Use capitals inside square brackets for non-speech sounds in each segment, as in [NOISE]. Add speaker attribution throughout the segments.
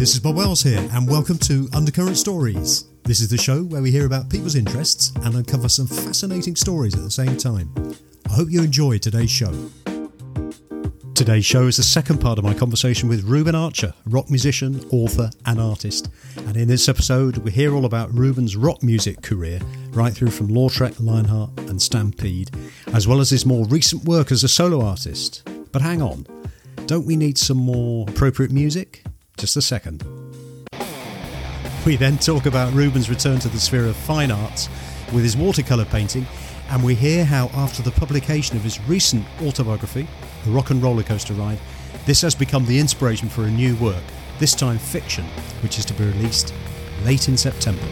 Speaker 1: this is Bob Wells here, and welcome to Undercurrent Stories. This is the show where we hear about people's interests and uncover some fascinating stories at the same time. I hope you enjoy today's show. Today's show is the second part of my conversation with Reuben Archer, rock musician, author, and artist. And in this episode, we hear all about Reuben's rock music career, right through from Lautrec, Lionheart, and Stampede, as well as his more recent work as a solo artist. But hang on, don't we need some more appropriate music? Just a second. We then talk about Reuben's return to the sphere of fine arts with his watercolour painting, and we hear how, after the publication of his recent autobiography, The Rock and Roller Coaster Ride, this has become the inspiration for a new work, this time fiction, which is to be released late in September.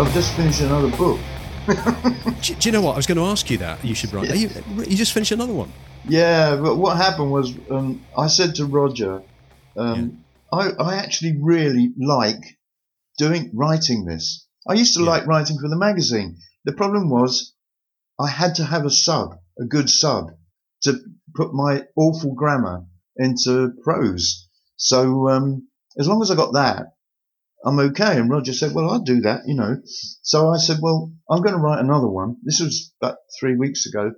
Speaker 2: I've just finished another book. [LAUGHS]
Speaker 1: do, do, you know what? I was going to ask you that. You should write. You, you, just finished another one.
Speaker 2: Yeah, but what happened was um, I said to Roger, um, yeah. I, I actually really like doing writing this. I used to yeah. like writing for the magazine. The problem was I had to have a sub, a good sub, to put my awful grammar into prose. So um, as long as I got that, I'm okay. And Roger said, well, I'll do that, you know. So I said, well, I'm going to write another one. This was about three weeks ago,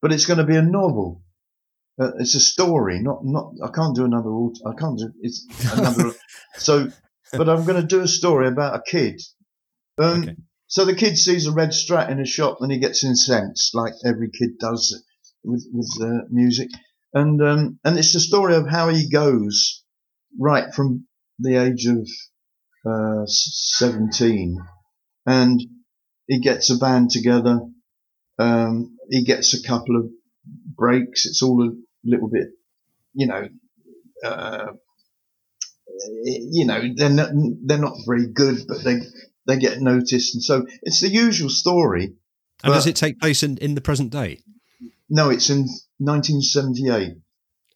Speaker 2: but it's going to be a novel. Uh, it's a story, not, not, I can't do another, I can't do, it's another, [LAUGHS] so, but I'm going to do a story about a kid. Um, okay. So the kid sees a red strat in a shop and he gets incensed, like every kid does with, with uh, music. And, um, and it's the story of how he goes right from the age of uh, 17, and he gets a band together. Um, he gets a couple of breaks. It's all a little bit, you know, uh, you know, they're not, they're not very good, but they they get noticed, and so it's the usual story.
Speaker 1: And does it take place in, in the present day?
Speaker 2: No, it's in 1978.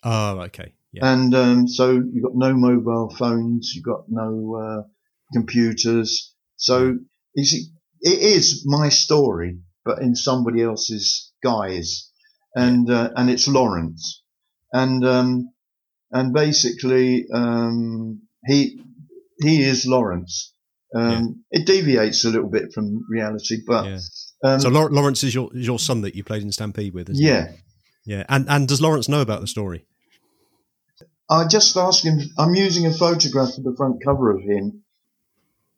Speaker 1: Oh, okay. Yeah.
Speaker 2: And um, so you've got no mobile phones, you've got no uh, computers. So you see, it is my story, but in somebody else's guise, and uh, and it's Lawrence, and um, and basically um, he he is Lawrence. Um, yeah. It deviates a little bit from reality, but yeah.
Speaker 1: um, so Lawrence is your is your son that you played in Stampede with,
Speaker 2: yeah,
Speaker 1: it? yeah. And and does Lawrence know about the story?
Speaker 2: I just asked him. I'm using a photograph of the front cover of him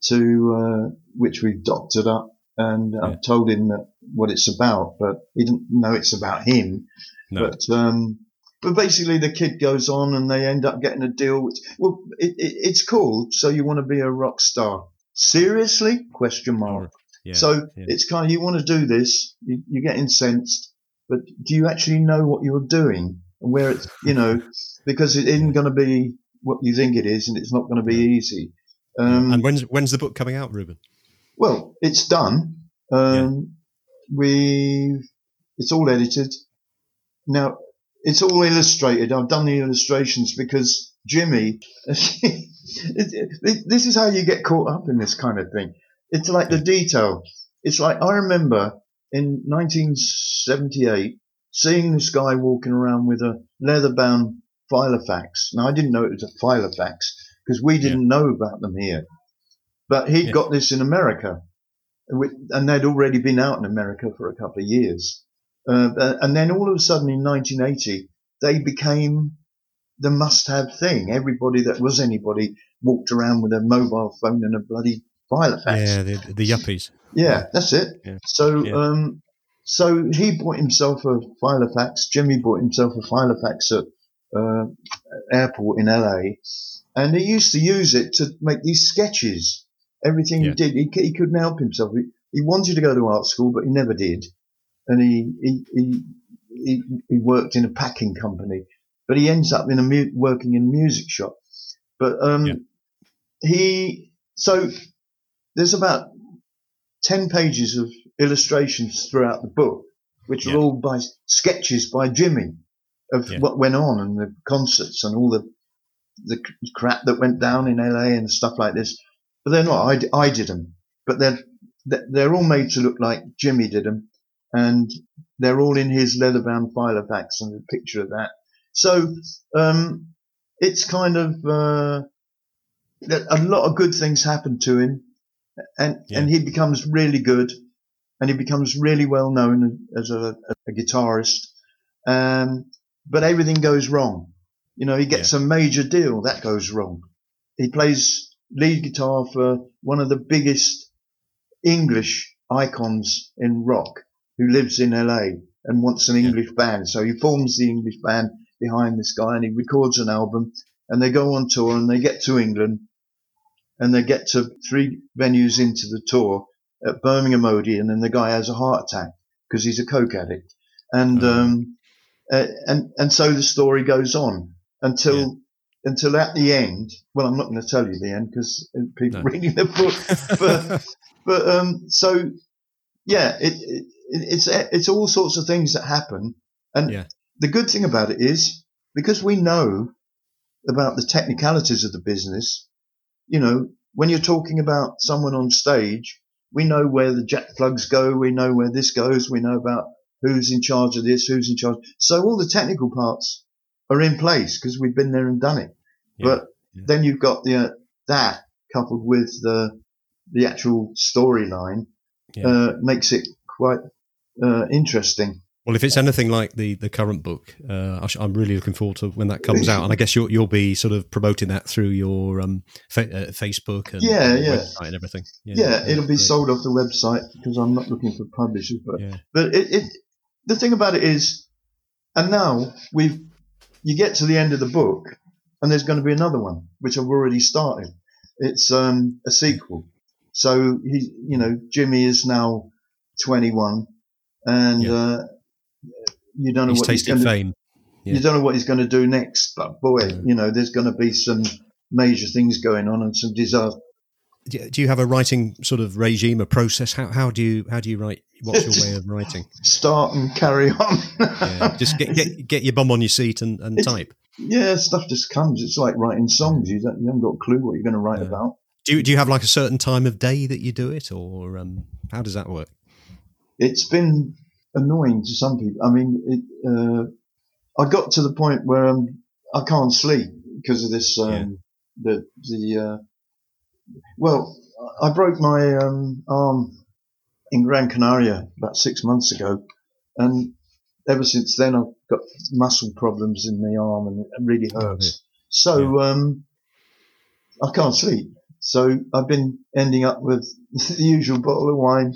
Speaker 2: to uh, which we've doctored up, and yeah. I've told him that what it's about, but he didn't know it's about him. No. But um, but basically, the kid goes on, and they end up getting a deal. Which well, it, it, it's called "So You Want to Be a Rock Star." Seriously? Question mark. Yeah, so yeah. it's kind of you want to do this, you, you get incensed, but do you actually know what you're doing and where it's you know [LAUGHS] because it isn't going to be what you think it is, and it's not going to be easy.
Speaker 1: Um, and when's when's the book coming out, Reuben?
Speaker 2: Well, it's done. Um, yeah. We it's all edited. Now it's all illustrated. I've done the illustrations because Jimmy. [LAUGHS] this is how you get caught up in this kind of thing. It's like the detail. It's like I remember in 1978 seeing this guy walking around with a leather-bound Filofax. Now I didn't know it was a Filofax because we didn't yeah. know about them here. But he'd yeah. got this in America, and they'd already been out in America for a couple of years. Uh, and then all of a sudden in 1980, they became the must-have thing. Everybody that was anybody walked around with a mobile phone and a bloody Filofax.
Speaker 1: Yeah, the, the yuppies.
Speaker 2: Yeah, that's it. Yeah. So, yeah. um, so he bought himself a Filofax. Jimmy bought himself a Filofax at uh, airport in LA, and he used to use it to make these sketches. Everything yeah. he did, he, he couldn't help himself. He, he wanted to go to art school, but he never did. And he, he, he, he, he worked in a packing company, but he ends up in a mu- working in a music shop. But, um, yeah. he, so there's about 10 pages of illustrations throughout the book, which yeah. are all by sketches by Jimmy of yeah. what went on and the concerts and all the the crap that went down in LA and stuff like this. But they're not. I, I did them, but they're they're all made to look like Jimmy did them. and they're all in his leather-bound filofax and a picture of that. So um, it's kind of uh, a lot of good things happen to him, and yeah. and he becomes really good, and he becomes really well known as a, a guitarist. Um, but everything goes wrong. You know, he gets yeah. a major deal that goes wrong. He plays lead guitar for one of the biggest English icons in rock who lives in LA and wants an English yeah. band. So he forms the English band behind this guy and he records an album and they go on tour and they get to England and they get to three venues into the tour at Birmingham Odeon and the guy has a heart attack because he's a coke addict. And, oh. um, uh, and, and so the story goes on until, yeah. until at the end, well, I'm not going to tell you the end because people no. [LAUGHS] reading the book, but, but, um, so yeah, it, it, it's, it's all sorts of things that happen. And yeah. the good thing about it is because we know about the technicalities of the business, you know, when you're talking about someone on stage, we know where the jack plugs go. We know where this goes. We know about who's in charge of this, who's in charge. So all the technical parts are in place because we've been there and done it. Yeah, but yeah. then you've got the, uh, that coupled with the, the actual storyline, yeah. uh, makes it quite, uh, interesting.
Speaker 1: Well, if it's anything like the the current book, uh, I'm really looking forward to when that comes out, and I guess you'll you'll be sort of promoting that through your um, fa- uh, Facebook and
Speaker 2: yeah, yeah,
Speaker 1: and everything.
Speaker 2: Yeah, yeah it'll be great. sold off the website because I'm not looking for publishers, but yeah. but it, it, the thing about it is, and now we've you get to the end of the book, and there's going to be another one which I've already started. It's um, a sequel, so he, you know, Jimmy is now 21, and. Yeah. Uh, you don't know he's what
Speaker 1: he's going
Speaker 2: to, yeah. You don't know what he's going to do next, but boy, you know, there's going to be some major things going on and some disaster.
Speaker 1: Do you have a writing sort of regime, a process? How, how do you how do you write? What's your way of [LAUGHS] writing?
Speaker 2: Start and carry on.
Speaker 1: yeah. Just get, get get your bum on your seat and, and type.
Speaker 2: Yeah, stuff just comes. It's like writing songs. You, don't, you haven't got a clue what you're going to write about.
Speaker 1: Do you, do you have like a certain time of day that you do it, or um, how does that work?
Speaker 2: It's been annoying to some people. I mean, it, uh, I got to the point where um, I can't sleep because of this. Um, yeah. The the uh, well, I broke my um, arm in Gran Canaria about six months ago, and ever since then I've got muscle problems in the arm, and it really oh, hurts. So yeah. um, I can't sleep. So I've been ending up with [LAUGHS] the usual bottle of wine,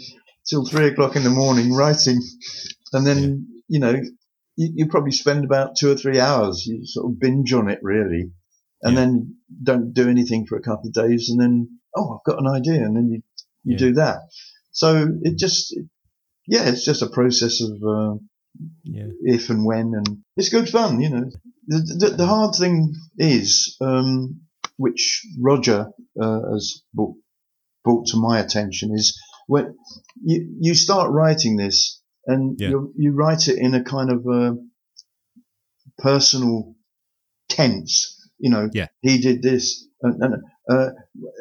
Speaker 2: till three o'clock in the morning writing, and then yeah. you know you, you, probably spend about two or three hours. You sort of binge on it really, and yeah. then don't do anything for a couple of days, and then oh, I've got an idea, and then you you yeah. do that. So it just yeah, it's just a process of uh, if and when, and it's good fun. You know, the the, the hard thing is. Um, which Roger uh, has brought, brought to my attention is when you, you start writing this and yeah. you write it in a kind of a personal tense, you know,
Speaker 1: yeah.
Speaker 2: he did this and, and, uh,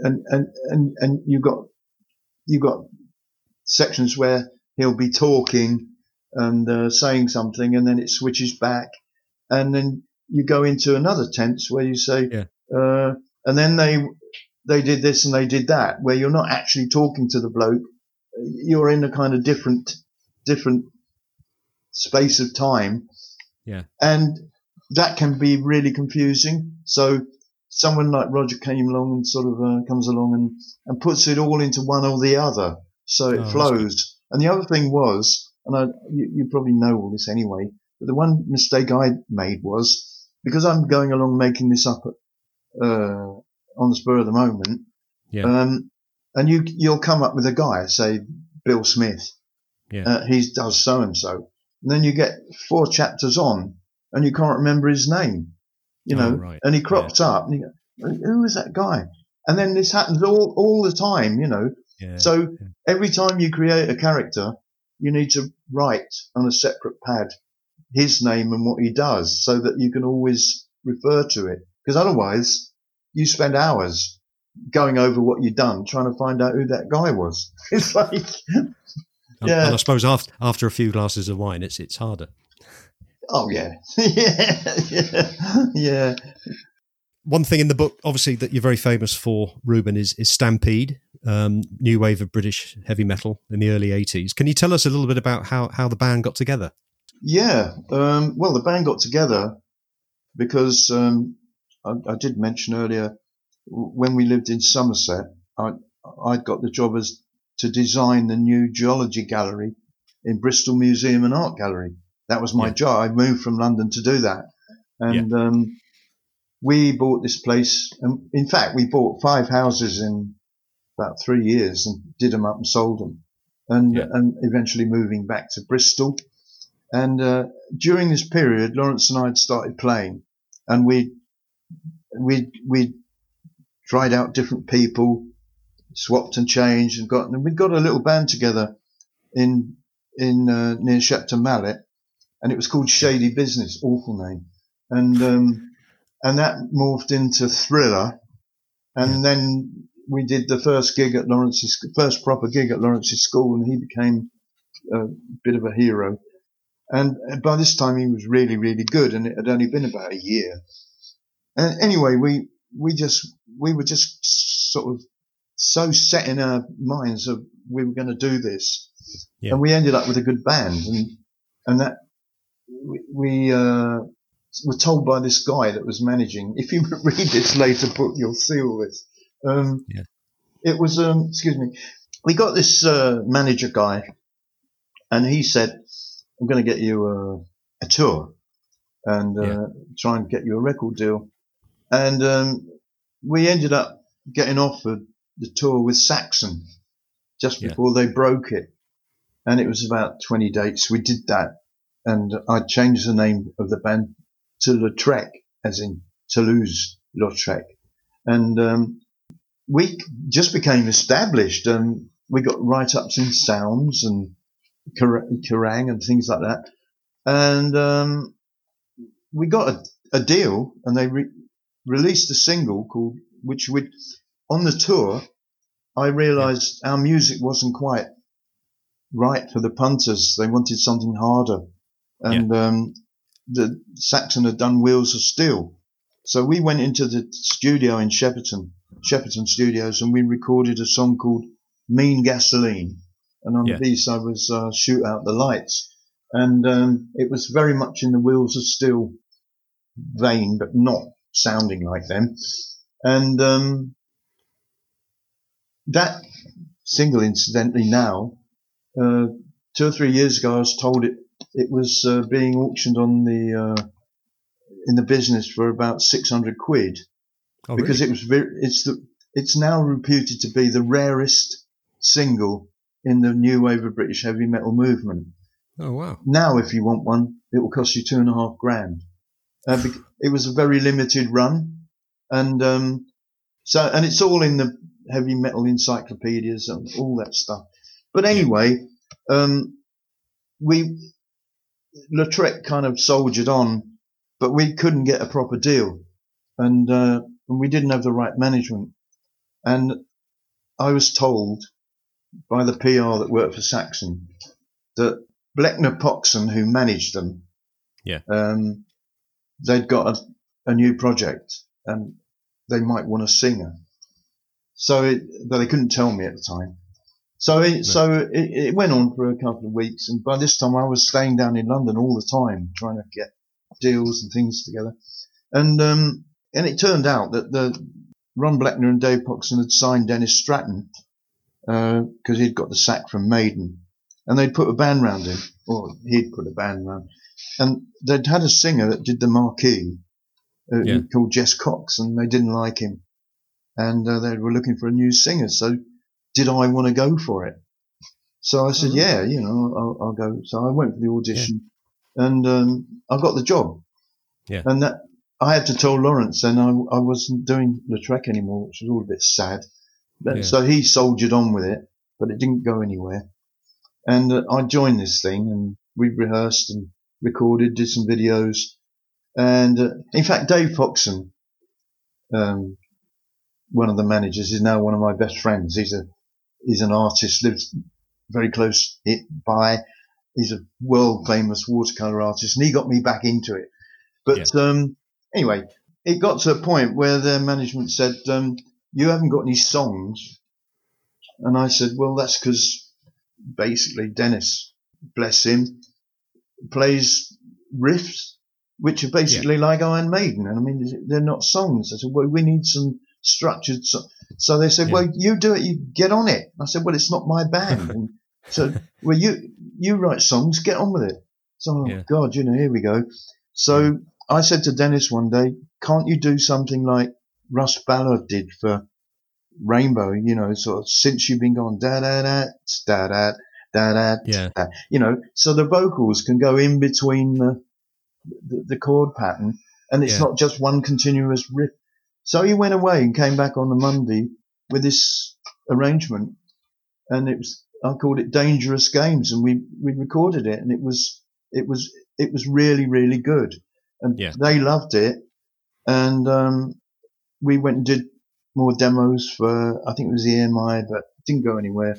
Speaker 2: and, and, and, and you got, you got sections where he'll be talking and uh, saying something and then it switches back and then you go into another tense where you say,
Speaker 1: yeah.
Speaker 2: uh, and then they, they did this and they did that, where you're not actually talking to the bloke, you're in a kind of different different space of time.
Speaker 1: Yeah.
Speaker 2: And that can be really confusing. So someone like Roger came along and sort of uh, comes along and, and puts it all into one or the other. So it oh, flows. And the other thing was, and I, you, you, probably know all this anyway, but the one mistake I made was because I'm going along making this up uh, on the spur of the moment.
Speaker 1: Yeah.
Speaker 2: Um, and you you'll come up with a guy, say Bill Smith.
Speaker 1: Yeah. Uh,
Speaker 2: he does so and so, and then you get four chapters on, and you can't remember his name, you oh, know,
Speaker 1: oh, right.
Speaker 2: and he crops yeah. up, and you go, who is that guy? And then this happens all all the time, you know.
Speaker 1: Yeah.
Speaker 2: So every time you create a character, you need to write on a separate pad his name and what he does, so that you can always refer to it. Because otherwise, you spend hours going over what you've done, trying to find out who that guy was. [LAUGHS] It's like,
Speaker 1: yeah. And I suppose after after a few glasses of wine, it's it's harder.
Speaker 2: Oh yeah, yeah, [LAUGHS] yeah, yeah.
Speaker 1: One thing in the book, obviously, that you're very famous for, Reuben, is is Stampede, um, new wave of British heavy metal in the early '80s. Can you tell us a little bit about how how the band got together?
Speaker 2: Yeah, um, well, the band got together because um, I, I, did mention earlier when we lived in Somerset, I I got the job as to design the new geology gallery in Bristol Museum and Art Gallery. That was my yeah. job. I moved from London to do that, and yeah. um, we bought this place. And in fact, we bought five houses in about three years and did them up and sold them, and yeah. and eventually moving back to Bristol. And uh, during this period, Lawrence and I had started playing, and we we we tried out different people, swapped and changed, and got and we got a little band together in in uh, near Shepton Mallet, and it was called Shady Business, awful name, and um, and that morphed into Thriller, and yeah. then we did the first gig at Lawrence's first proper gig at Lawrence's school, and he became a bit of a hero. And by this time, he was really, really good, and it had only been about a year. And anyway, we we just we were just sort of so set in our minds that we were going to do this, yeah. and we ended up with a good band, and and that we, we uh, were told by this guy that was managing. If you [LAUGHS] read this later book, you'll see all this. Um, yeah. It was um, excuse me. We got this uh, manager guy, and he said, "I'm going to get you a, a tour." and uh, yeah. try and get you a record deal. And um, we ended up getting offered the tour with Saxon just before yeah. they broke it. And it was about 20 dates. We did that. And I changed the name of the band to Lautrec, as in Toulouse Lautrec. And um, we just became established. And we got write ups in sounds and Kerrang and things like that. And um, we got a, a deal, and they re- released a single called which would on the tour. I realised our music wasn't quite right for the punters. They wanted something harder, and yeah. um, the Saxon had done Wheels of Steel. So we went into the studio in Shepperton, Shepperton Studios, and we recorded a song called Mean Gasoline. And on yeah. the B side was uh, Shoot Out the Lights. And um, it was very much in the Wheels of Steel vein, but not sounding like them. And um, that single, incidentally, now, uh, two or three years ago, I was told it it was uh, being auctioned on the uh, in the business for about six hundred quid oh, because really? it was very, it's the it's now reputed to be the rarest single in the new wave of British heavy metal movement.
Speaker 1: Oh wow!
Speaker 2: Now, if you want one, it will cost you two and a half grand. Uh, it was a very limited run, and um, so and it's all in the heavy metal encyclopedias and all that stuff. But anyway, um, we Lautrec kind of soldiered on, but we couldn't get a proper deal, and uh, and we didn't have the right management, and I was told by the PR that worked for Saxon that Bleckner Poxon, who managed them,
Speaker 1: yeah,
Speaker 2: um, they'd got a, a, new project and they might want a singer. So, it, but they couldn't tell me at the time. So, it, so it, it, went on for a couple of weeks, and by this time I was staying down in London all the time, trying to get deals and things together. And um, and it turned out that the Ron Bleckner and Dave Poxon had signed Dennis Stratton because uh, he'd got the sack from Maiden, and they'd put a band round him, or he'd put a band round, and they'd had a singer that did the marquee uh, yeah. called Jess Cox, and they didn't like him, and uh, they were looking for a new singer. So, did I want to go for it? So I said, oh. yeah, you know, I'll, I'll, go. So I went for the audition, yeah. and um, I got the job.
Speaker 1: Yeah.
Speaker 2: And that I had to tell Lawrence, and I, I wasn't doing Lautrec anymore, which was all a bit sad. But, yeah. So he soldiered on with it, but it didn't go anywhere. And uh, I joined this thing, and we rehearsed and recorded, did some videos, and uh, in fact, Dave Poxon, um, one of the managers, is now one of my best friends. He's a he's an artist, lives very close hit by. He's a world famous watercolor artist, and he got me back into it. But yeah. um, anyway, it got to a point where the management said, um, "You haven't got any songs," and I said, "Well, that's because basically Dennis, bless him, plays riffs." Which are basically yeah. like Iron Maiden, and I mean they're not songs. I said, "Well, we need some structured." So, so they said, yeah. "Well, you do it. You get on it." I said, "Well, it's not my band." [LAUGHS] and so, well, you you write songs, get on with it. So, oh, yeah. God, you know, here we go. So I said to Dennis one day, "Can't you do something like Russ Ballard did for Rainbow? You know, sort of since you've been gone, da da da da da da da.
Speaker 1: Yeah.
Speaker 2: Da. You know, so the vocals can go in between the the, the chord pattern, and it's yeah. not just one continuous riff. So he went away and came back on the Monday with this arrangement, and it was I called it Dangerous Games, and we we recorded it, and it was it was it was really really good, and
Speaker 1: yeah.
Speaker 2: they loved it, and um, we went and did more demos for I think it was EMI, but didn't go anywhere,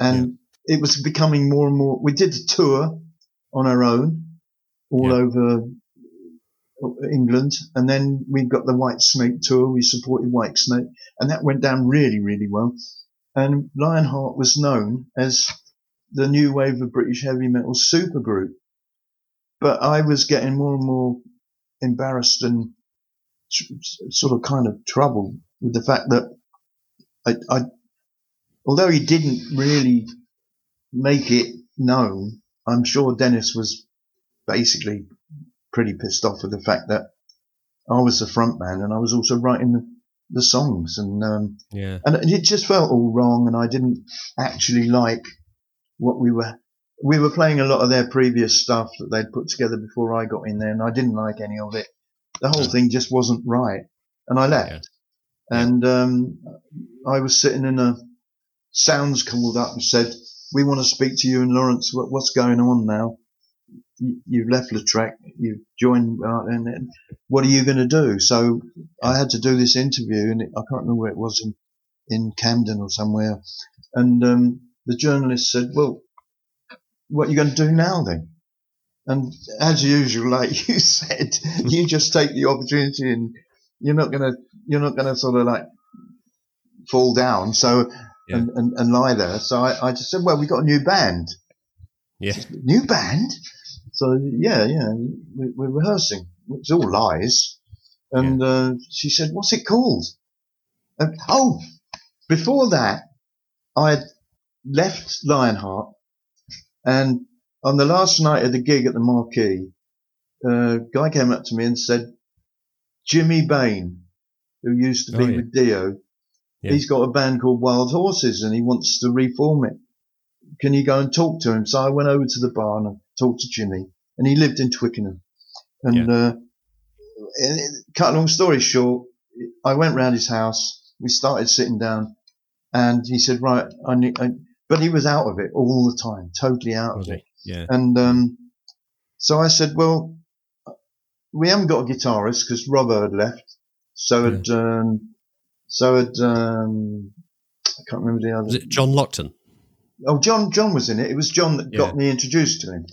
Speaker 2: and yeah. it was becoming more and more. We did a tour on our own all yeah. over England, and then we got the Whitesnake tour. We supported Whitesnake, and that went down really really well and Lionheart was known as the new wave of British heavy metal supergroup. But I was getting more and more embarrassed and sort of kind of troubled with the fact that I, I although he didn't really make it known, I'm sure Dennis was basically pretty pissed off with the fact that I was the front man and I was also writing the the songs. And um,
Speaker 1: yeah.
Speaker 2: and it just felt all wrong and I didn't actually like what we were we were playing a lot of their previous stuff that they'd put together before I got in there and I didn't like any of it. The whole thing just wasn't right and I left. Yeah. and um, I was sitting in a sounds called up and said we want to speak to you and Lawrence what, what's going on now you've left Lautrec, you've joined, uh, and what are you going to do? So I had to do this interview, and I can't remember where it was in in Camden or somewhere. And um, the journalist said, "Well, what are you going to do now then?" And as usual, like [LAUGHS] you said, you just take the opportunity, and you're not gonna you're not gonna sort of like fall down. So. Yeah. And, and, and, lie there. So I, I just said, well, we got a new band.
Speaker 1: Yeah.
Speaker 2: New band? So yeah, yeah, we, we're rehearsing. It's all lies. And yeah. uh, she said, "What's it called?" And, oh, before that, I had left Lionheart, and on the last night of the gig at the Marquee, a guy came up to me and said, "Jimmy Bain, who used to be oh, yeah. with Dio, yeah. he's got a band called Wild Horses, and he wants to reform it. Can you go and talk to him?" So I went over to the bar and talked to Jimmy, and he lived in Twickenham. And, yeah. uh, cut a long story short, I went round his house. We started sitting down, and he said, "Right, I need." I, but he was out of it all the time, totally out of it.
Speaker 1: Yeah.
Speaker 2: And um, so I said, "Well, we haven't got a guitarist because Robbo had left. So yeah. had um, so had um, I can't remember the other.
Speaker 1: Was it John Lockton?
Speaker 2: Oh, John. John was in it. It was John that yeah. got me introduced to him.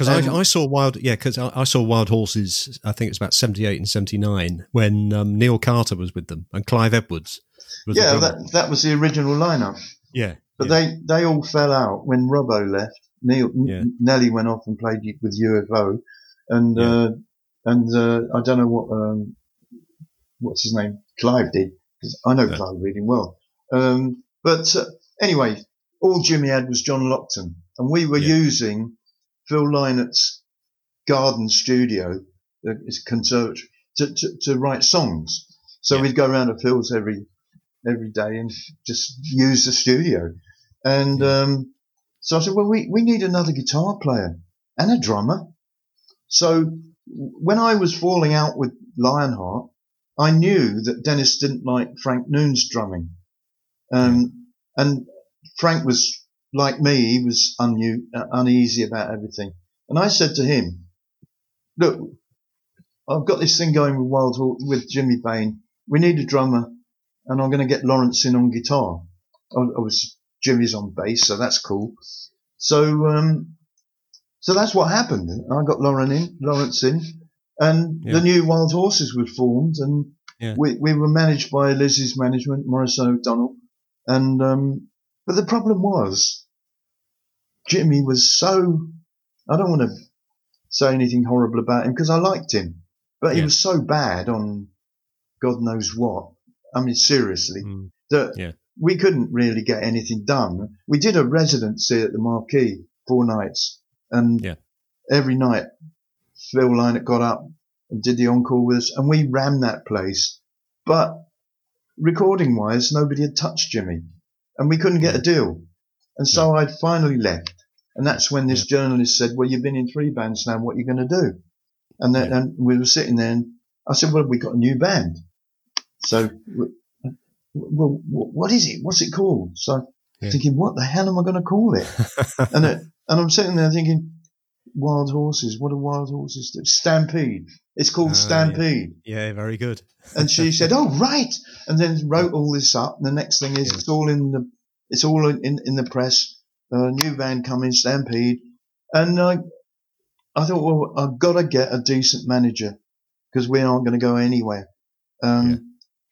Speaker 1: Because um, I, I, saw Wild, yeah, because I, I, saw Wild Horses. I think it's about seventy-eight and seventy-nine when um, Neil Carter was with them and Clive Edwards.
Speaker 2: yeah, that that was the original lineup.
Speaker 1: Yeah,
Speaker 2: but
Speaker 1: yeah.
Speaker 2: they they all fell out when Robbo left. Neil yeah. Nelly went off and played with UFO, and yeah. uh, and uh, I don't know what um, what's his name Clive did because I know Clive really well. Um, but uh, anyway, all Jimmy had was John Lockton, and we were using Phil Lynott's garden studio, his conservatory, to, to, to write songs. So yeah. we'd go around to Phil's every every day and just use the studio. And yeah. um, so I said, well, we, we need another guitar player and a drummer. So when I was falling out with Lionheart, I knew that Dennis didn't like Frank Noon's drumming. Um, and Frank was like me, he was uh, uneasy about everything. And I said to him, look, I've got this thing going with Wild with Jimmy Bain. We need a drummer and I'm going to get Lawrence in on guitar. I, I was Jimmy's on bass, so that's cool. So, um, so that's what happened. I got Lauren in, Lawrence in, and
Speaker 1: Yeah.
Speaker 2: the new Wild Horses were formed, and
Speaker 1: Yeah.
Speaker 2: we, we were managed by Lizzie's management, Morrison O'Donnell, and um, but the problem was Jimmy was so. I don't want to say anything horrible about him because I liked him, but he
Speaker 1: Yeah.
Speaker 2: was so bad on God knows what. I mean, seriously,
Speaker 1: Mm.
Speaker 2: that
Speaker 1: Yeah.
Speaker 2: we couldn't really get anything done. We did a residency at the Marquee four nights, and
Speaker 1: Yeah.
Speaker 2: every night Phil Lynott got up and did the encore with us, and we ran that place. But recording wise, nobody had touched Jimmy, and we couldn't get a deal. And so I finally left, and that's when this journalist said, "Well, you've been in three bands now. What are you going to do?" And then
Speaker 1: Yeah.
Speaker 2: and we were sitting there, and I said, "Well, we got a new band." So, well, what is it? What's it called? So,
Speaker 1: Yeah.
Speaker 2: thinking, what the hell am I going to call it? [LAUGHS] and it, and I'm sitting there thinking, wild horses. What do wild horses do? Stampede. It's called
Speaker 1: oh, yeah.
Speaker 2: Stampede.
Speaker 1: Yeah, very good.
Speaker 2: And she [LAUGHS] said, "Oh, right," and then wrote all this up. And the next thing is,
Speaker 1: Yeah.
Speaker 2: it's all in the, it's all in in the press. Uh, new band coming, Stampede. And I, I thought, well, I've got to get a decent manager because we aren't going to go anywhere. Um,
Speaker 1: Yeah.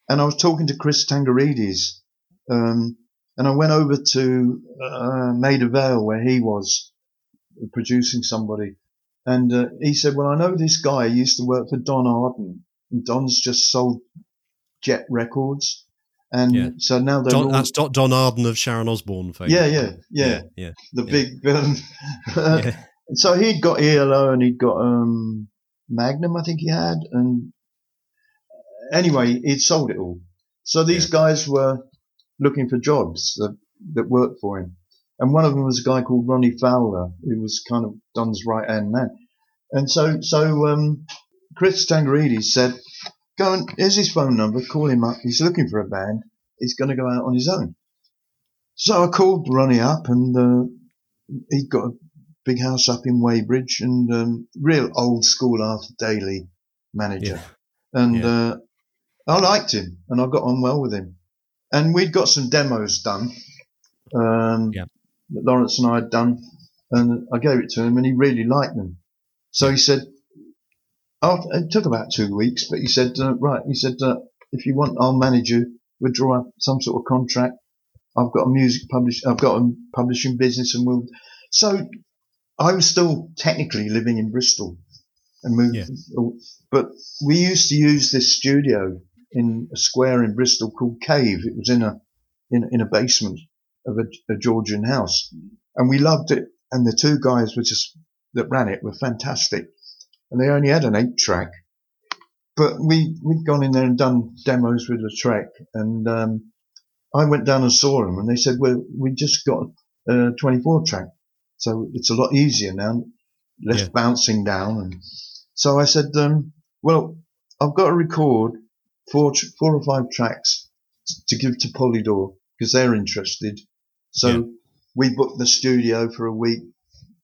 Speaker 2: And I was talking to Chris Tangarides, um, and I went over to uh, Maida Vale where he was producing somebody, and uh, he said, "Well, I know this guy used to work for Don Arden, and Don's just sold Jet Records, and
Speaker 1: Yeah.
Speaker 2: so now they're
Speaker 1: Don,
Speaker 2: all-
Speaker 1: that's Don, Don Arden of Sharon Osbourne fame.
Speaker 2: yeah, yeah, yeah,
Speaker 1: yeah,
Speaker 2: the big villain." [LAUGHS] So he'd got ELO and he'd got um, Magnum, I think he had, and anyway, he'd sold it all. So these guys were looking for jobs that, that worked for him, and one of them was a guy called Ronnie Fowler, who was kind of Don's right hand man. And so, so um, Chris Tangarides said, "Go and here's his phone number. Call him up. He's looking for a band. He's going to go out on his own." So I called Ronnie up, and uh, he'd got a big house up in Weybridge and um, real old school after daily manager. And
Speaker 1: Yeah.
Speaker 2: uh, I liked him and I got on well with him. And we'd got some demos done um,
Speaker 1: Yeah.
Speaker 2: that Lawrence and I had done. And I gave it to him and he really liked them. So he said, after, it took about two weeks, but he said, uh, right, he said, uh, if you want, I'll manage you. We'll draw up some sort of contract. I've got a music publish, I've got a publishing business and we'll, so I was still technically living in Bristol and moved,
Speaker 1: Yeah.
Speaker 2: but we used to use this studio in a square in Bristol called Cave. It was in a, in, in a basement of a, a Georgian house and we loved it. And the two guys were just, that ran it were fantastic and they only had an eight track, but we, we'd gone in there and done demos with the track and, um, I went down and saw them and they said, well, we just got a 24 track. So it's a lot easier now, less
Speaker 1: Yeah.
Speaker 2: bouncing down. And so I said, um, well, I've got to record four, four or five tracks to give to Polydor because they're interested. So
Speaker 1: Yeah.
Speaker 2: we booked the studio for a week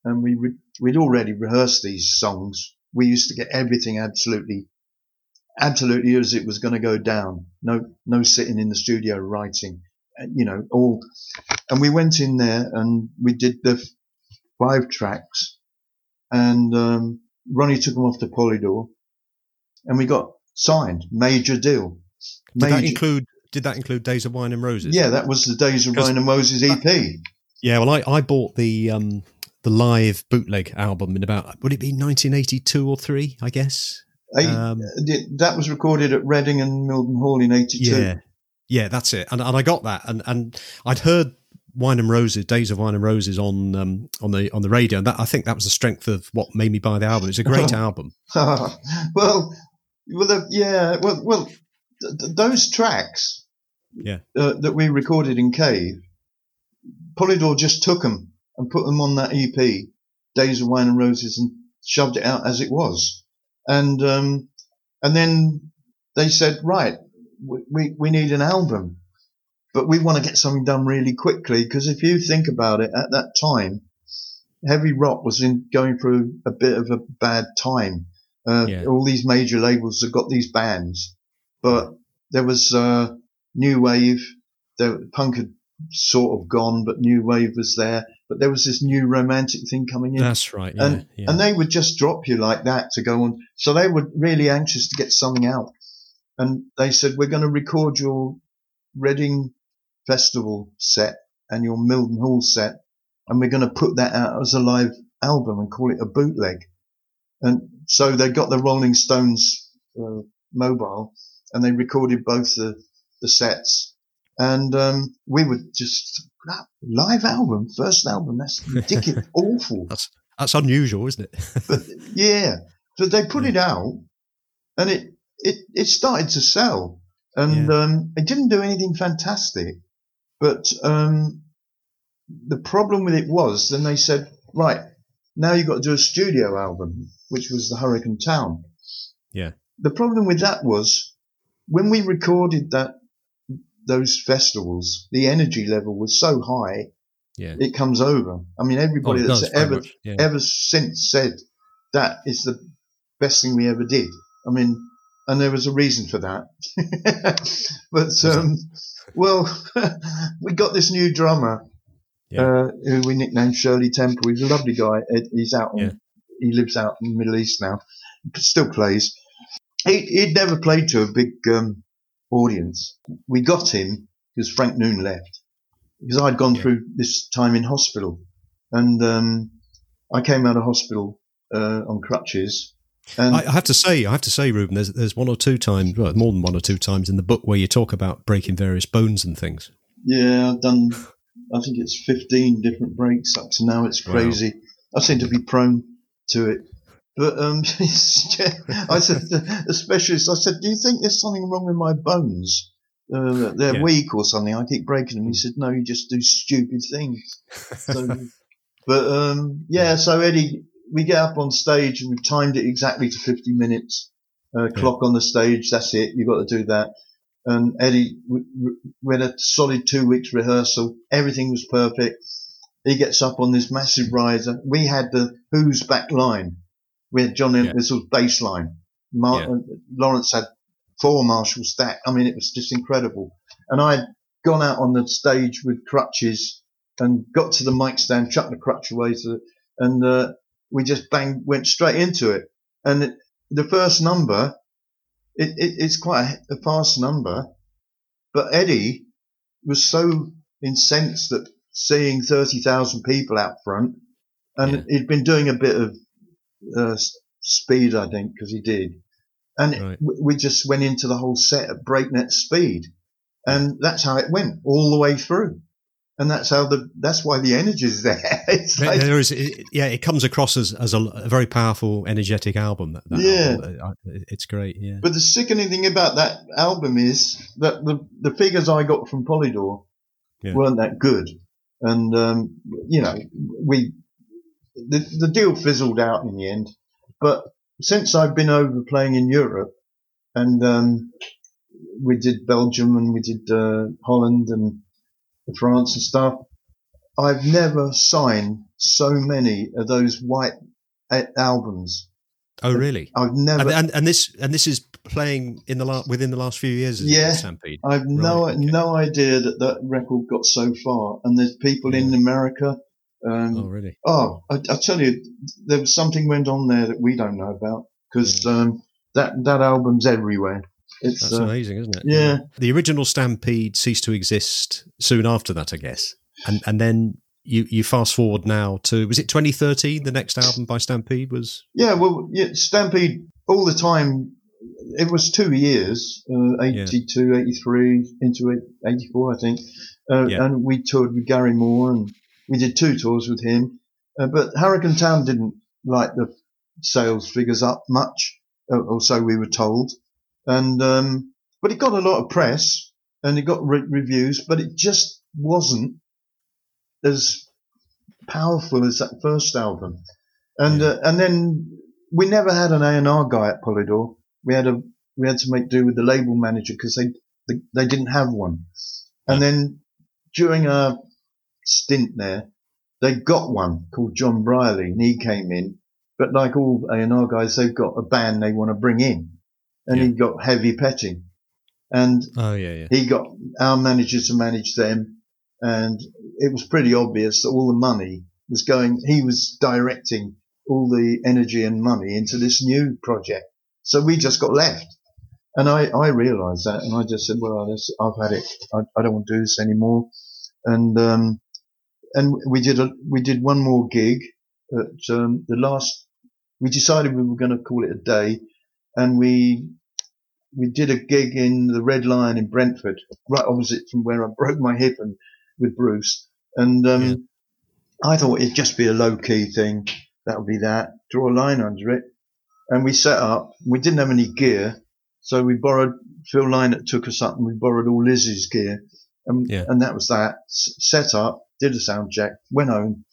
Speaker 2: and we, re- we'd already rehearsed these songs. We used to get everything absolutely, absolutely as it was going to go down. No, no sitting in the studio writing, you know, all. And we went in there and we did the five tracks and, um, Ronnie took them off to Polydor and we got signed, major deal.
Speaker 1: Did that include? Did that include Days of Wine and Roses?
Speaker 2: yeah, that was the Days of Wine and Roses EP.
Speaker 1: Yeah, well, I, I bought the um, the live bootleg album in about would it be 1982 or three? I guess.
Speaker 2: Eight-
Speaker 1: Um,
Speaker 2: that was recorded at Reading and Milton Hall in 82.
Speaker 1: yeah, yeah, that's it. And and I got that, and and I'd heard Wine and Roses, Days of Wine and Roses on um, on the on the radio, and that I think that was the strength of what made me buy the album. It's a great [LAUGHS] album. [LAUGHS]
Speaker 2: well, well, the, yeah, well, well, th- th- those tracks,
Speaker 1: Yeah.
Speaker 2: uh, that we recorded in Cave, Polydor just took them and put them on that EP, Days of Wine and Roses, and shoved it out as it was, and um, and then they said, right, we we, need an album, but we want to get something done really quickly because if you think about it, at that time, heavy rock was in going through a bit of a bad time. Uh,
Speaker 1: Yeah.
Speaker 2: All these major labels have got these bands, but there was uh, new wave. The punk had sort of gone, but New Wave was there. But there was this new romantic thing coming in.
Speaker 1: That's right. Yeah,
Speaker 2: and
Speaker 1: yeah.
Speaker 2: and they would just drop you like that to go on. So they were really anxious to get something out, and they said we're going to record your Reading Festival set and your Milton Hall set, and we're going to put that out as a live album and call it a bootleg. And so they got the Rolling Stones uh, mobile and they recorded both the the sets, and um, we were just live album, first album. That's [LAUGHS] ridiculous, awful.
Speaker 1: That's that's unusual, isn't it? [LAUGHS]
Speaker 2: but yeah, so they put it out, and it it it started to sell, and
Speaker 1: Yeah.
Speaker 2: um, it didn't do anything fantastic, but um, the problem with it was then they said, right, now you've got to do a studio album, which was the Hurricane Town.
Speaker 1: Yeah.
Speaker 2: The problem with that was when we recorded that those festivals, the energy level was so high,
Speaker 1: Yeah.
Speaker 2: it comes over. I mean,
Speaker 1: Oh,
Speaker 2: everybody
Speaker 1: it
Speaker 2: that's ever
Speaker 1: much, yeah.
Speaker 2: ever since said that is the best thing we ever did. I mean, and there was a reason for that. [LAUGHS] but um, well, [LAUGHS] we got this new drummer
Speaker 1: Yeah.
Speaker 2: uh, who we nicknamed Shirley Temple. He's a lovely guy. He's out.
Speaker 1: Yeah.
Speaker 2: He lives out in the Middle East now. Still plays. He, he'd never played to a big um, audience. We got him because Frank Noon left because I'd gone
Speaker 1: Yeah.
Speaker 2: through this time in hospital, and um, I came out of hospital uh, on crutches. And
Speaker 1: I I have to say, I have to say, Reuben, there's there's one or two times, well, more than one or two times in the book where you talk about breaking various bones and things.
Speaker 2: yeah, I've done. I think it's 15 different breaks up to now. It's
Speaker 1: Wow.
Speaker 2: crazy. I seem to be prone to it. But um, [LAUGHS] I said the specialist, I said, "Do you think there's something wrong with my bones? Uh, they're
Speaker 1: Yeah.
Speaker 2: weak or something? I keep breaking them." He said, "No, you just do stupid things." [LAUGHS] So, but um, yeah, so Eddie, we get up on stage and we've timed it exactly to 50 minutes. Uh, clock on the stage, that's it. You've got to do that. And Eddie, we, we had a solid two weeks rehearsal. Everything was perfect. He gets up on this massive riser. We had the Who's back line. We had John
Speaker 1: Yeah.
Speaker 2: Entwistle's bass line. Mar-
Speaker 1: Yeah.
Speaker 2: Lawrence had four Marshall stack. I mean, it was just incredible. And I'd gone out on the stage with crutches and got to the mic stand, chucked the crutch away the, and, uh, we just bang, went straight into it. And it, the first number, it, it, it's quite a, a fast number, but Eddie was so incensed that seeing 30,000 people out front and
Speaker 1: Yeah.
Speaker 2: he'd been doing a bit of, uh, speed, I think, because he did. And
Speaker 1: Right.
Speaker 2: we- just went into the whole set at breakneck speed. And that's how it went all the way through. And that's how the, that's why the energy's [LAUGHS] there. it's
Speaker 1: There-
Speaker 2: like,
Speaker 1: there is, it, yeah, it comes across as, as a, a very powerful, energetic album. That, that
Speaker 2: Yeah.
Speaker 1: album. It's great. Yeah,
Speaker 2: But the sickening thing about that album is that the, the figures I got from Polydor
Speaker 1: Yeah.
Speaker 2: weren't that good. And, um, you know, we, the, the deal fizzled out in the end. But since I've been over playing in Europe and, um, we did Belgium and we did, uh, Holland and France and stuff, I've never signed so many of those white albums.
Speaker 1: oh really?
Speaker 2: I've never,
Speaker 1: And, and and this and this is playing in the la- within the last few years.
Speaker 2: Yeah.
Speaker 1: Stampede.
Speaker 2: I've no
Speaker 1: okay.
Speaker 2: no idea that that record got so far. And there's people in America. Um,
Speaker 1: Oh really?
Speaker 2: oh, I, I tell you, there was something went on there that we don't know about because um, that that album's everywhere. It's
Speaker 1: That's
Speaker 2: uh,
Speaker 1: amazing, isn't it?
Speaker 2: yeah.
Speaker 1: The original Stampede ceased to exist soon after that, I guess. And and then you you fast forward now to was it 2013? The next album by Stampede was
Speaker 2: yeah. Well, yeah, Stampede all the time. It was two years, uh,
Speaker 1: Yeah.
Speaker 2: 82, 83, into 84, I think. Uh,
Speaker 1: Yeah.
Speaker 2: And we toured with Gary Moore and we did two tours with him. Uh, but Hurricane Town didn't like the sales figures up much, uh, or so we were told. And, um, but it got a lot of press and it got re- reviews, but it just wasn't as powerful as that first album. And,
Speaker 1: Yeah.
Speaker 2: uh, and then we never had an A&R guy at Polydor. We had a, we had to make do with the label manager because they, they, they didn't have one. And then during our stint there, they got one called John Briley and he came in. But like all A&R guys, they've got a band they want to bring in and he got Heavy Pettin and
Speaker 1: oh yeah yeah
Speaker 2: he got our manager to manage them and it was pretty obvious that all the money was going. He was directing all the energy and money into this new project. So we just got left. And I, I realized that and I just said, well, I've had it. I, I, don't want to do this anymore. And, um, and we did a, we did one more gig at, um, the last, we decided we were going to call it a day and we, we did a gig in the Red Lion in Brentford, right opposite from where I broke my hip and with Bruce. And, um, yeah. I thought it'd just be a low key thing. That would be that. Draw a line under it. And we set up. We didn't have any gear. So we borrowed Phil Lynott took us up and we borrowed all Lizzie's gear. And, yeah. and that was that. S- set up, did a sound check, went home,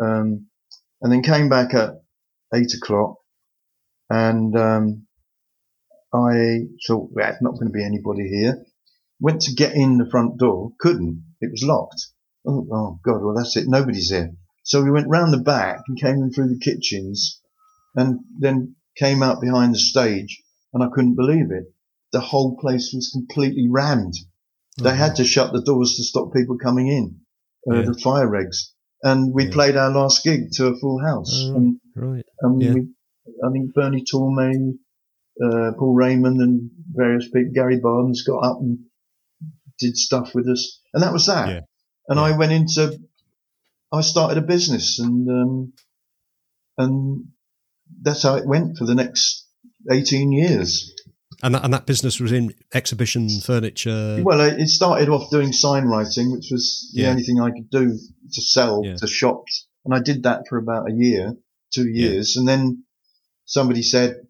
Speaker 2: um, and then came back at eight o'clock. And, um, I thought, well, not going to be anybody here. Went to get in the front door, couldn't. It was locked. Oh, oh God, well that's it. Nobody's here. So we went round the back and came in through the kitchens and then came out behind the stage and I couldn't believe it. The whole place was completely rammed. They oh, had to shut the doors to stop people coming in, uh, yeah. the fire regs. And we yeah. played our last gig to a full house.
Speaker 1: Oh,
Speaker 2: and,
Speaker 1: right.
Speaker 2: And yeah. we, I think Bernie Tormé, uh, Paul Raymond and various people, Gary Barnes got up and did stuff with us. And that was that. And I went into, I started a business and, um, and that's how it went for the next 18 years.
Speaker 1: And that, and that business was in exhibition furniture.
Speaker 2: Well, it started off doing sign writing, which was the yeah. only thing I could do to sell yeah. to shops. And I did that for about a year, two years. Yeah. And then somebody said,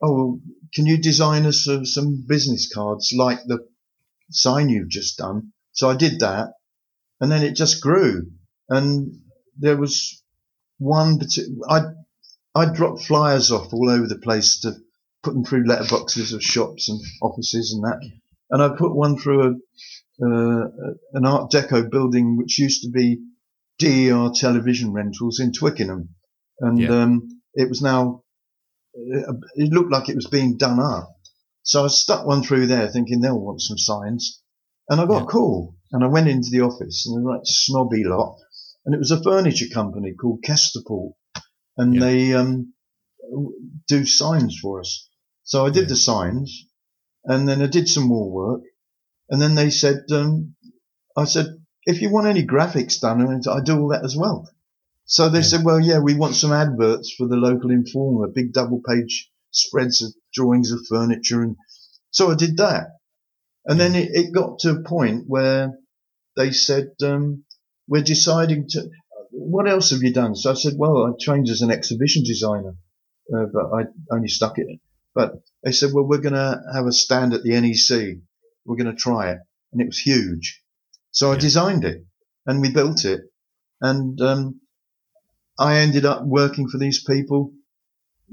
Speaker 2: Oh, can you design us some business cards like the sign you've just done? So I did that and then it just grew. And there was one particular, I, I dropped flyers off all over the place to put them through letterboxes of shops and offices and that. And I put one through a, uh, an Art Deco building which used to be DER television rentals in Twickenham. And, yeah. um, it was now, it looked like it was being done up. So I stuck one through there thinking they'll want some signs. And I got yeah. a call. And I went into the office and they were like snobby lot. And it was a furniture company called Kesterport. And yeah. they, um, do signs for us. So I did yeah. the signs and then I did some more work. And then they said, um, I said, if you want any graphics done, I do all that as well. So they yeah. said, well, yeah, we want some adverts for the local informer, big double page spreads of drawings of furniture. And so I did that. And then it, it got to a point where they said, um, we're deciding to, what else have you done? So I said, well, I trained as an exhibition designer, uh, but I only stuck it. But they said, well, we're going to have a stand at the NEC. We're going to try it. And it was huge. So I designed it and we built it. And, um, I ended up working for these people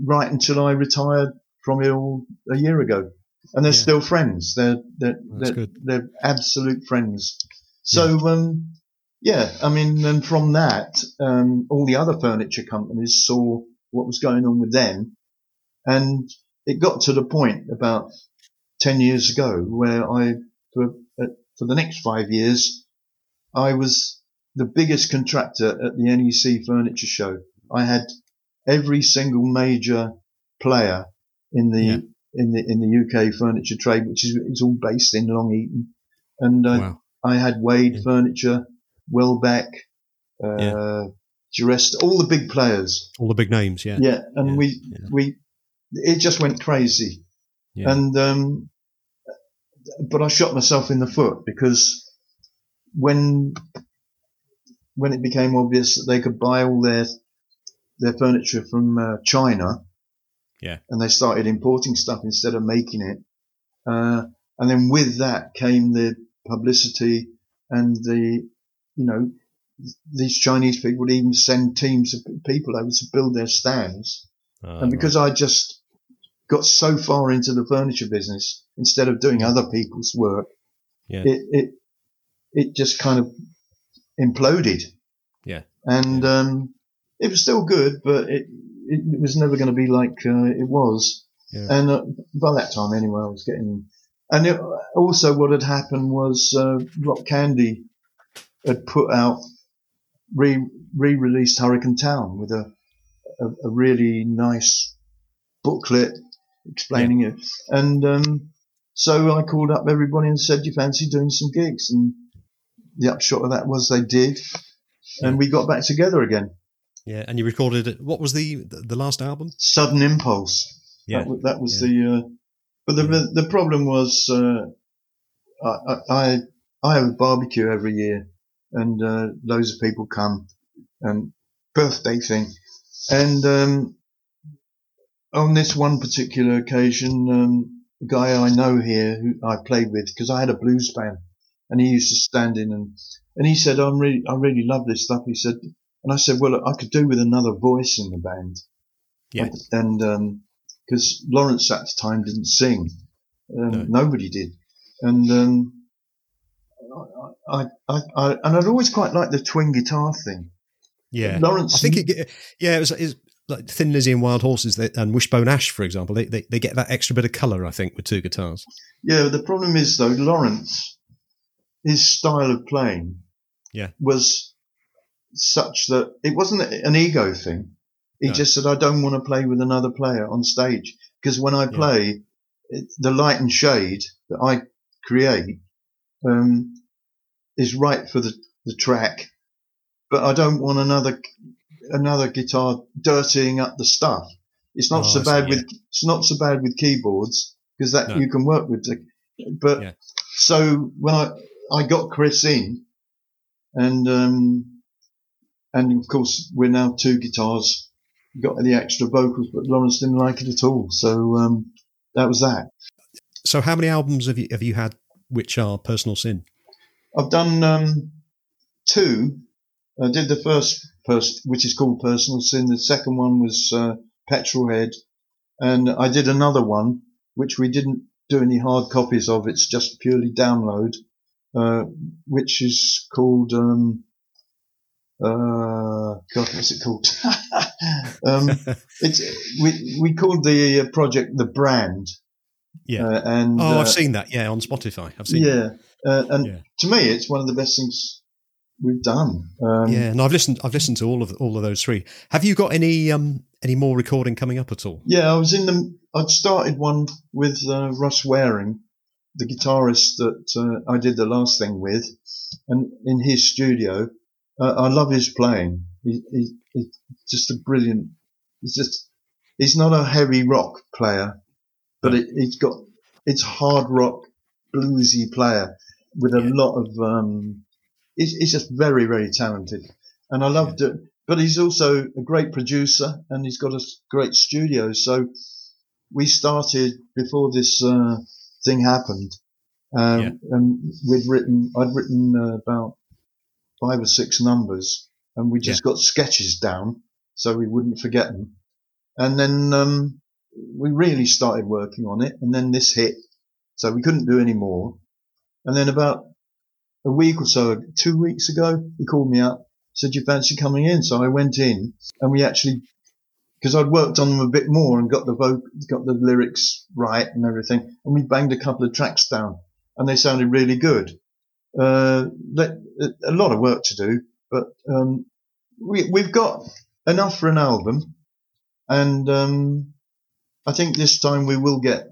Speaker 2: right until I retired from it all a year ago. And they're yeah. still friends. They're, they're, they're, they're, absolute friends. So, um, yeah, I mean, and from that, um, all the other furniture companies saw what was going on with them. And it got to the point about 10 years ago where I, for, uh, for the next five years, I was the biggest contractor at the NEC furniture show. I had every single major player in the, yeah. in the, in the UK furniture trade, which is, is all based in Long Eaton. And, uh, wow. I had Wade yeah. Furniture, Welbeck, uh, yeah. Duresta, all the big players.
Speaker 1: All the big names, yeah.
Speaker 2: Yeah, and yeah. we, we, it just went crazy. Yeah. And, um, but I shot myself in the foot because when, when it became obvious that they could buy all their, their furniture from uh, China,
Speaker 1: yeah,
Speaker 2: and they started importing stuff instead of making it, uh, and then with that came the publicity and the, you know, these Chinese people would even send teams of people over to build their stands. Oh, and because right. I just got so far into the furniture business instead of doing other people's work, yeah. it, it, it just kind of imploded.
Speaker 1: Yeah.
Speaker 2: And,
Speaker 1: yeah.
Speaker 2: um, it was still good, but it, it, it was never going to be like, uh, it was. Yeah. And uh, by that time anyway, I was getting and it, also what had happened was uh, Rock Candy had put out re re-released Hurricane Town with a a, a really nice booklet explaining yeah. it, and um, so I called up everybody and said, you fancy doing some gigs?" And the upshot of that was they did, and we got back together again.
Speaker 1: Yeah, and you recorded it. What was the the last album?
Speaker 2: Sudden Impulse. Yeah, that, that was yeah. the. Uh, but the yeah. the problem was, uh, I, I I have a barbecue every year, and uh, loads of people come, and birthday thing, and um, on this one particular occasion, um, a guy I know here who I played with because I had a blues band, and he used to stand in and and he said, "I'm really I really love this stuff." He said, and I said, "Well, I could do with another voice in the band."
Speaker 1: Yeah.
Speaker 2: And because um, Laurence at the time didn't sing, um, no. nobody did, and um, I, I, I, and I'd always quite liked the twin guitar thing.
Speaker 1: Yeah, Laurence. I think it. Yeah, it was, it was like Thin Lizzy and Wild Horses they, and Wishbone Ash, for example. They, they they get that extra bit of color, I think, with two guitars.
Speaker 2: Yeah, the problem is though, Laurence, his style of playing,
Speaker 1: yeah,
Speaker 2: was such that it wasn't an ego thing. He no. just said, "I don't want to play with another player on stage because when I play, yeah. it, the light and shade that I create um, is right for the, the track, but I don't want another another guitar dirtying up the stuff. It's not oh, so bad with it's not so bad with keyboards because that no. you can work with. The, but yeah. so when I I got Chris in, and um, and of course we're now two guitars. Got the extra vocals, but Laurence didn't like it at all. So um, that was that.
Speaker 1: So how many albums have you have you had which are Personal Sin?
Speaker 2: I've done um, two. I did the first, first, which is called Personal Sin. The second one was uh, Petrolhead, and I did another one which we didn't do any hard copies of. It's just purely download, uh, which is called um, uh, God, what's it called? [LAUGHS] um, [LAUGHS] it's we we called the uh, project the brand.
Speaker 1: Yeah, uh, and oh, I've uh, seen that. Yeah, on Spotify, I've seen.
Speaker 2: Yeah, uh, and yeah. to me, it's one of the best things we've done.
Speaker 1: Um, yeah, and I've listened. I've listened to all of all of those three. Have you got any um any more recording coming up at all?
Speaker 2: Yeah, I was in the. I'd started one with uh, Russ Waring, the guitarist that uh, I did the last thing with, and in his studio. Uh, I love his playing. He, he, he's just a brilliant. He's just. He's not a heavy rock player, but it, has got. It's hard rock, bluesy player with a yeah. lot of. Um, he's, he's, just very, very talented, and I loved yeah. it. But he's also a great producer, and he's got a great studio. So we started before this uh, thing happened, um, yeah. and we'd written. I'd written uh, about five or six numbers, and we just got sketches down so we wouldn't forget them. And then um, we really started working on it, and then this hit, so we couldn't do any more. And then about a week or so, two weeks ago, he called me up, said, you fancy coming in? So I went in and we actually, because I'd worked on them a bit more and got the voc- got the lyrics right and everything, and we banged a couple of tracks down and they sounded really good. Uh, a lot of work to do, but, um, we, we've got enough for an album and, um, I think this time we will get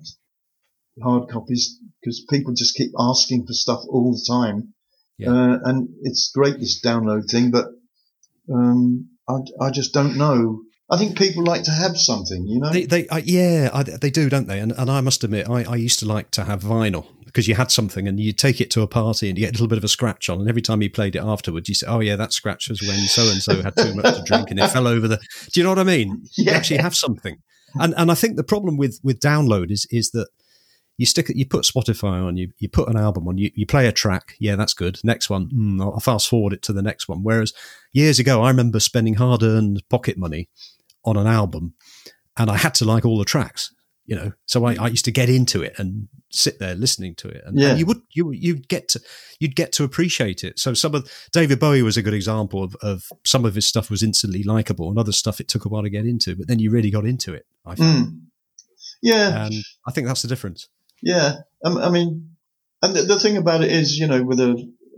Speaker 2: hard copies because people just keep asking for stuff all the time. Yeah. Uh, and it's great this download thing, but um, I, I just don't know. I think people like to have something, you know.
Speaker 1: They, they uh, yeah, I, they do, don't they? And, and I must admit, I, I used to like to have vinyl because you had something and you take it to a party and you get a little bit of a scratch on, and every time you played it afterwards, you say, "Oh yeah, that scratch was when so and so had too much to drink and it fell over the." Do you know what I mean? [LAUGHS] Yeah. You actually have something, and and I think the problem with with download is is that you stick you put Spotify on, you you put an album on, you, you play a track, yeah, that's good. Next one, mm, I'll fast forward it to the next one. Whereas years ago, I remember spending hard earned pocket money on an album, and I had to like all the tracks, you know. So I, I used to get into it and sit there listening to it, and, yeah. and you would you you'd get to you'd get to appreciate it. So some of David Bowie was a good example of, of some of his stuff was instantly likable, and other stuff it took a while to get into, but then you really got into it. I found. Mm.
Speaker 2: Yeah,
Speaker 1: and I think that's the difference.
Speaker 2: Yeah, um, I mean, and the, the, thing about it is, you know, with a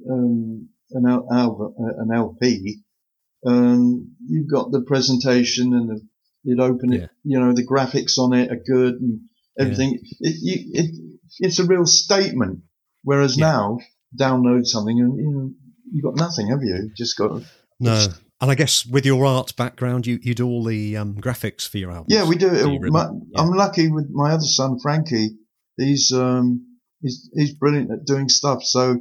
Speaker 2: um, an, L, an LP, um, you've got the presentation and the, you'd open it, yeah. you know, the graphics on it are good and everything. Yeah. It, you, it, it's a real statement. Whereas yeah. now, download something and you know, you've got nothing, have you? Just got
Speaker 1: no. And I guess with your art background, you, you do all the um, graphics for your albums.
Speaker 2: Yeah, we do. do my. I'm lucky with my other son, Frankie. He's um, he's he's brilliant at doing stuff. So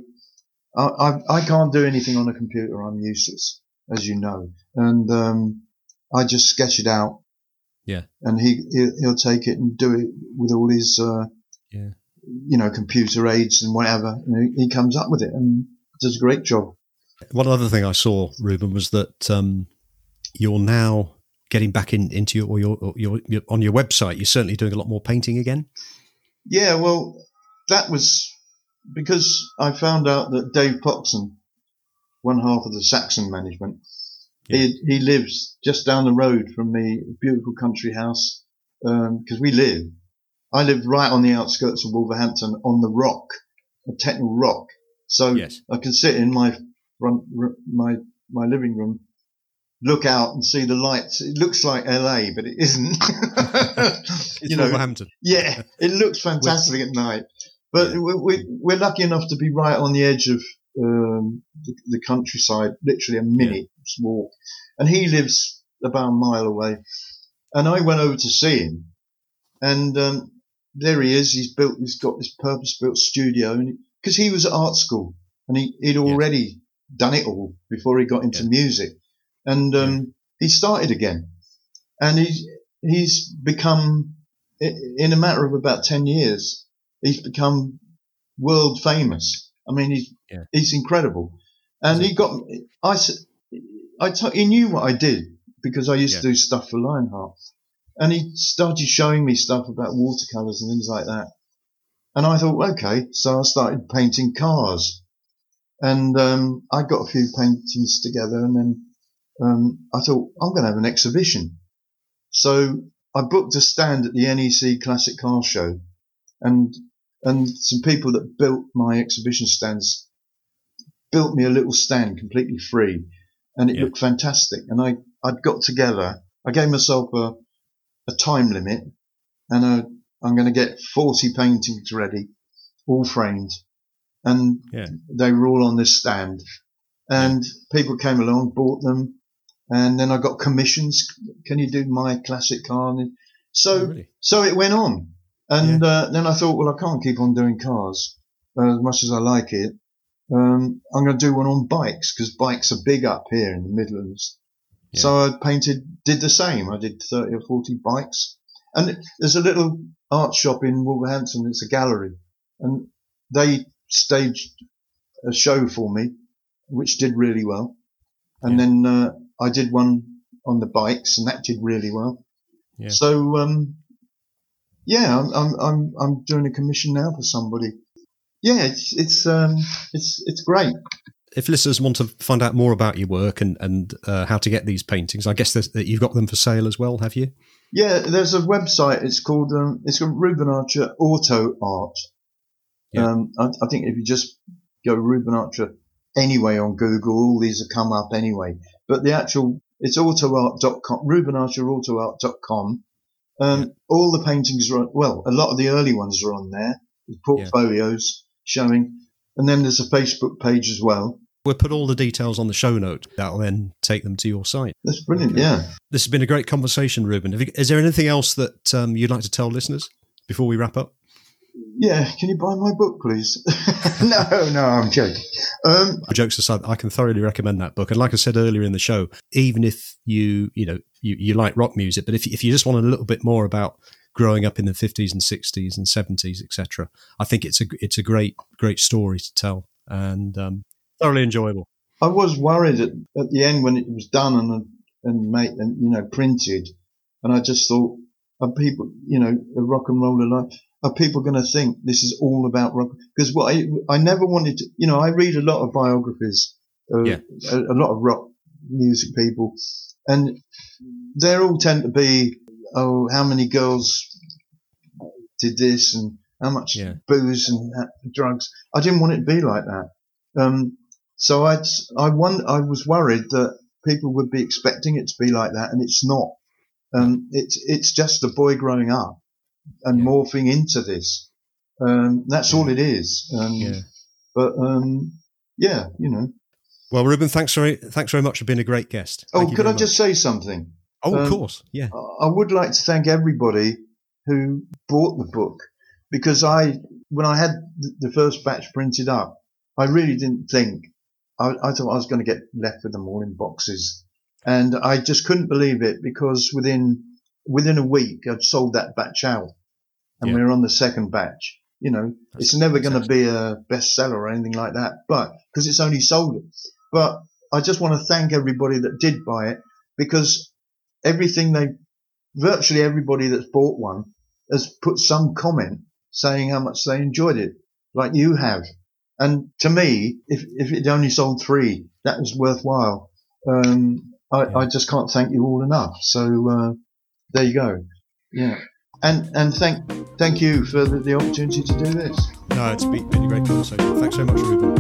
Speaker 2: I, I, I can't do anything on a computer. I'm useless, as you know. And um, I just sketch it out.
Speaker 1: Yeah.
Speaker 2: And he he'll, he'll take it and do it with all his uh,
Speaker 1: yeah.
Speaker 2: you know computer aids and whatever. And he, he comes up with it and does a great job.
Speaker 1: One other thing I saw, Reuben, was that um, you're now getting back in, into your, your, your, your, on your website. You're certainly doing a lot more painting again.
Speaker 2: Yeah, well, that was because I found out that Dave Poxon, one half of the Saxon management, yeah. he, he lives just down the road from me, beautiful country house. Because um, we live, I live right on the outskirts of Wolverhampton on the rock, a technical rock. So yes. I can sit in my front, my, my living room, look out and see the lights. It looks like LA, but it isn't. [LAUGHS]
Speaker 1: you know, Wolverhampton.
Speaker 2: Yeah, it looks fantastic at night. But yeah. we, we, are lucky enough to be right on the edge of um, the, the, countryside, literally a minute's yeah. walk. And he lives about a mile away. And I went over to see him, and um, there he is. He's built. He's got this purpose-built studio, because he was at art school and he, would already done it all before he got into yeah. music. And um, he started again, and he's he's become in a matter of about ten years, he's become world famous. I mean, he's yeah. he's incredible, and he got I I t- he knew what I did because I used yeah. to do stuff for Lionheart, and he started showing me stuff about watercolors and things like that. And I thought, okay, so I started painting cars and um, I got a few paintings together, and then um, I thought I'm going to have an exhibition. So I booked a stand at the NEC Classic Car Show, and and some people that built my exhibition stands built me a little stand completely free, and it yeah. looked fantastic. And I I'd got together. I gave myself a a time limit, and a, I'm going to get 40 paintings ready, all framed and yeah. they were all on this stand. And people came along, bought them, and then I got commissions. Can you do my classic car? So, oh, really? so it went on, and yeah. uh, then I thought, well, I can't keep on doing cars uh, as much as I like it. Um, I'm going to do one on bikes because bikes are big up here in the Midlands. Yeah. So I painted, did the same. I did 30 or 40 bikes. And there's a little art shop in Wolverhampton. It's a gallery and they staged a show for me, which did really well. And yeah. then uh, I did one on the bikes, and that did really well. Yeah. So um, yeah, I'm, I'm I'm I'm doing a commission now for somebody. Yeah, it's it's um, it's it's great.
Speaker 1: If listeners want to find out more about your work and and uh, how to get these paintings, I guess that you've got them for sale as well, have you?
Speaker 2: Yeah, there's a website. It's called um, it's called Reuben Archer Auto Art, yeah. Um, I, I, think if you just go Reuben Archer anyway on Google, all these come up anyway. But the actual, it's autoart.com, rubenarcherautoart.com. Um, yeah. all the paintings are, on, well, a lot of the early ones are on there, portfolios yeah. showing. And then there's a Facebook page as well.
Speaker 1: We'll put all the details on the show note. That'll then take them to your site.
Speaker 2: That's brilliant, okay. yeah.
Speaker 1: This has been a great conversation, Reuben. You, is there anything else that um, you'd like to tell listeners before we wrap up?
Speaker 2: Yeah, can you buy my book, please? [LAUGHS] no, no, I'm joking. Um,
Speaker 1: Jokes aside, I can thoroughly recommend that book. And like I said earlier in the show, even if you, you know, you, you like rock music, but if, if you just want a little bit more about growing up in the 50s and 60s and 70s, etc., I think it's a, it's a great, great story to tell and um, thoroughly enjoyable.
Speaker 2: I was worried at, at the end when it was done and, and made and, you know, printed. And I just thought, are people, you know, a rock and roller life? Are people going to think this is all about rock? Because what I, I never wanted to, you know, I read a lot of biographies, of, yeah. a, a, lot of rock music people, and they all tend to be, oh, how many girls did this and how much yeah. booze and drugs. I didn't want it to be like that. Um, So I, I, won, I was worried that people would be expecting it to be like that, and it's not. Um, it's it's just a boy growing up and yeah. morphing into this. Um, that's all it is. Um, yeah. But um, yeah, you know.
Speaker 1: Well, Reuben, thanks very thanks very much for being a great guest.
Speaker 2: Thank oh, could I much. just say something?
Speaker 1: Oh, of um, course, yeah.
Speaker 2: I would like to thank everybody who bought the book because I, when I had the first batch printed up, I really didn't think I, I thought I was going to get left with them all in boxes, and I just couldn't believe it because within within a week I'd sold that batch out, and yeah. we were on the second batch. You know, That's it's never going to be a bestseller or anything like that, but because it's only sold. it. But I just want to thank everybody that did buy it because everything they, virtually everybody that's bought one has put some comment saying how much they enjoyed it, like you have. And to me, if, if it only sold three, that was worthwhile. Um, I, yeah. I, just can't thank you all enough. So, uh, there you go. Yeah. And, and thank, thank you for the, the opportunity to do this.
Speaker 1: No, it's been, a great conversation. Thanks so much, Reuben.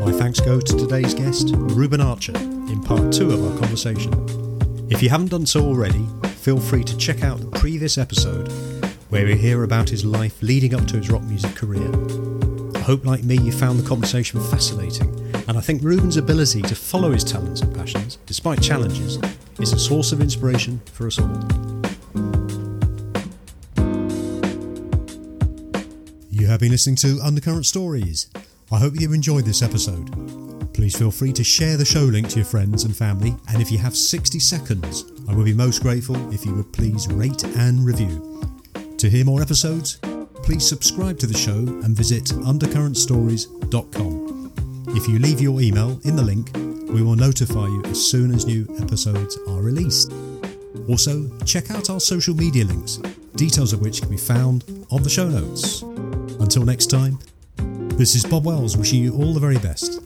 Speaker 1: My thanks go to today's guest, Reuben Archer, in part two of our conversation. If you haven't done so already, feel free to check out the previous episode where we hear about his life leading up to his rock music career. I hope, like me, you found the conversation fascinating, and I think Reuben's ability to follow his talents and passions, despite challenges, is a source of inspiration for us all. You have been listening to Undercurrent Stories. I hope you've enjoyed this episode. Please feel free to share the show link to your friends and family, and if you have 60 seconds, I would be most grateful if you would please rate and review. To hear more episodes, please subscribe to the show and visit undercurrentstories.com. If you leave your email in the link, we will notify you as soon as new episodes are released. Also, check out our social media links, details of which can be found on the show notes. Until next time, this is Bob Wells wishing you all the very best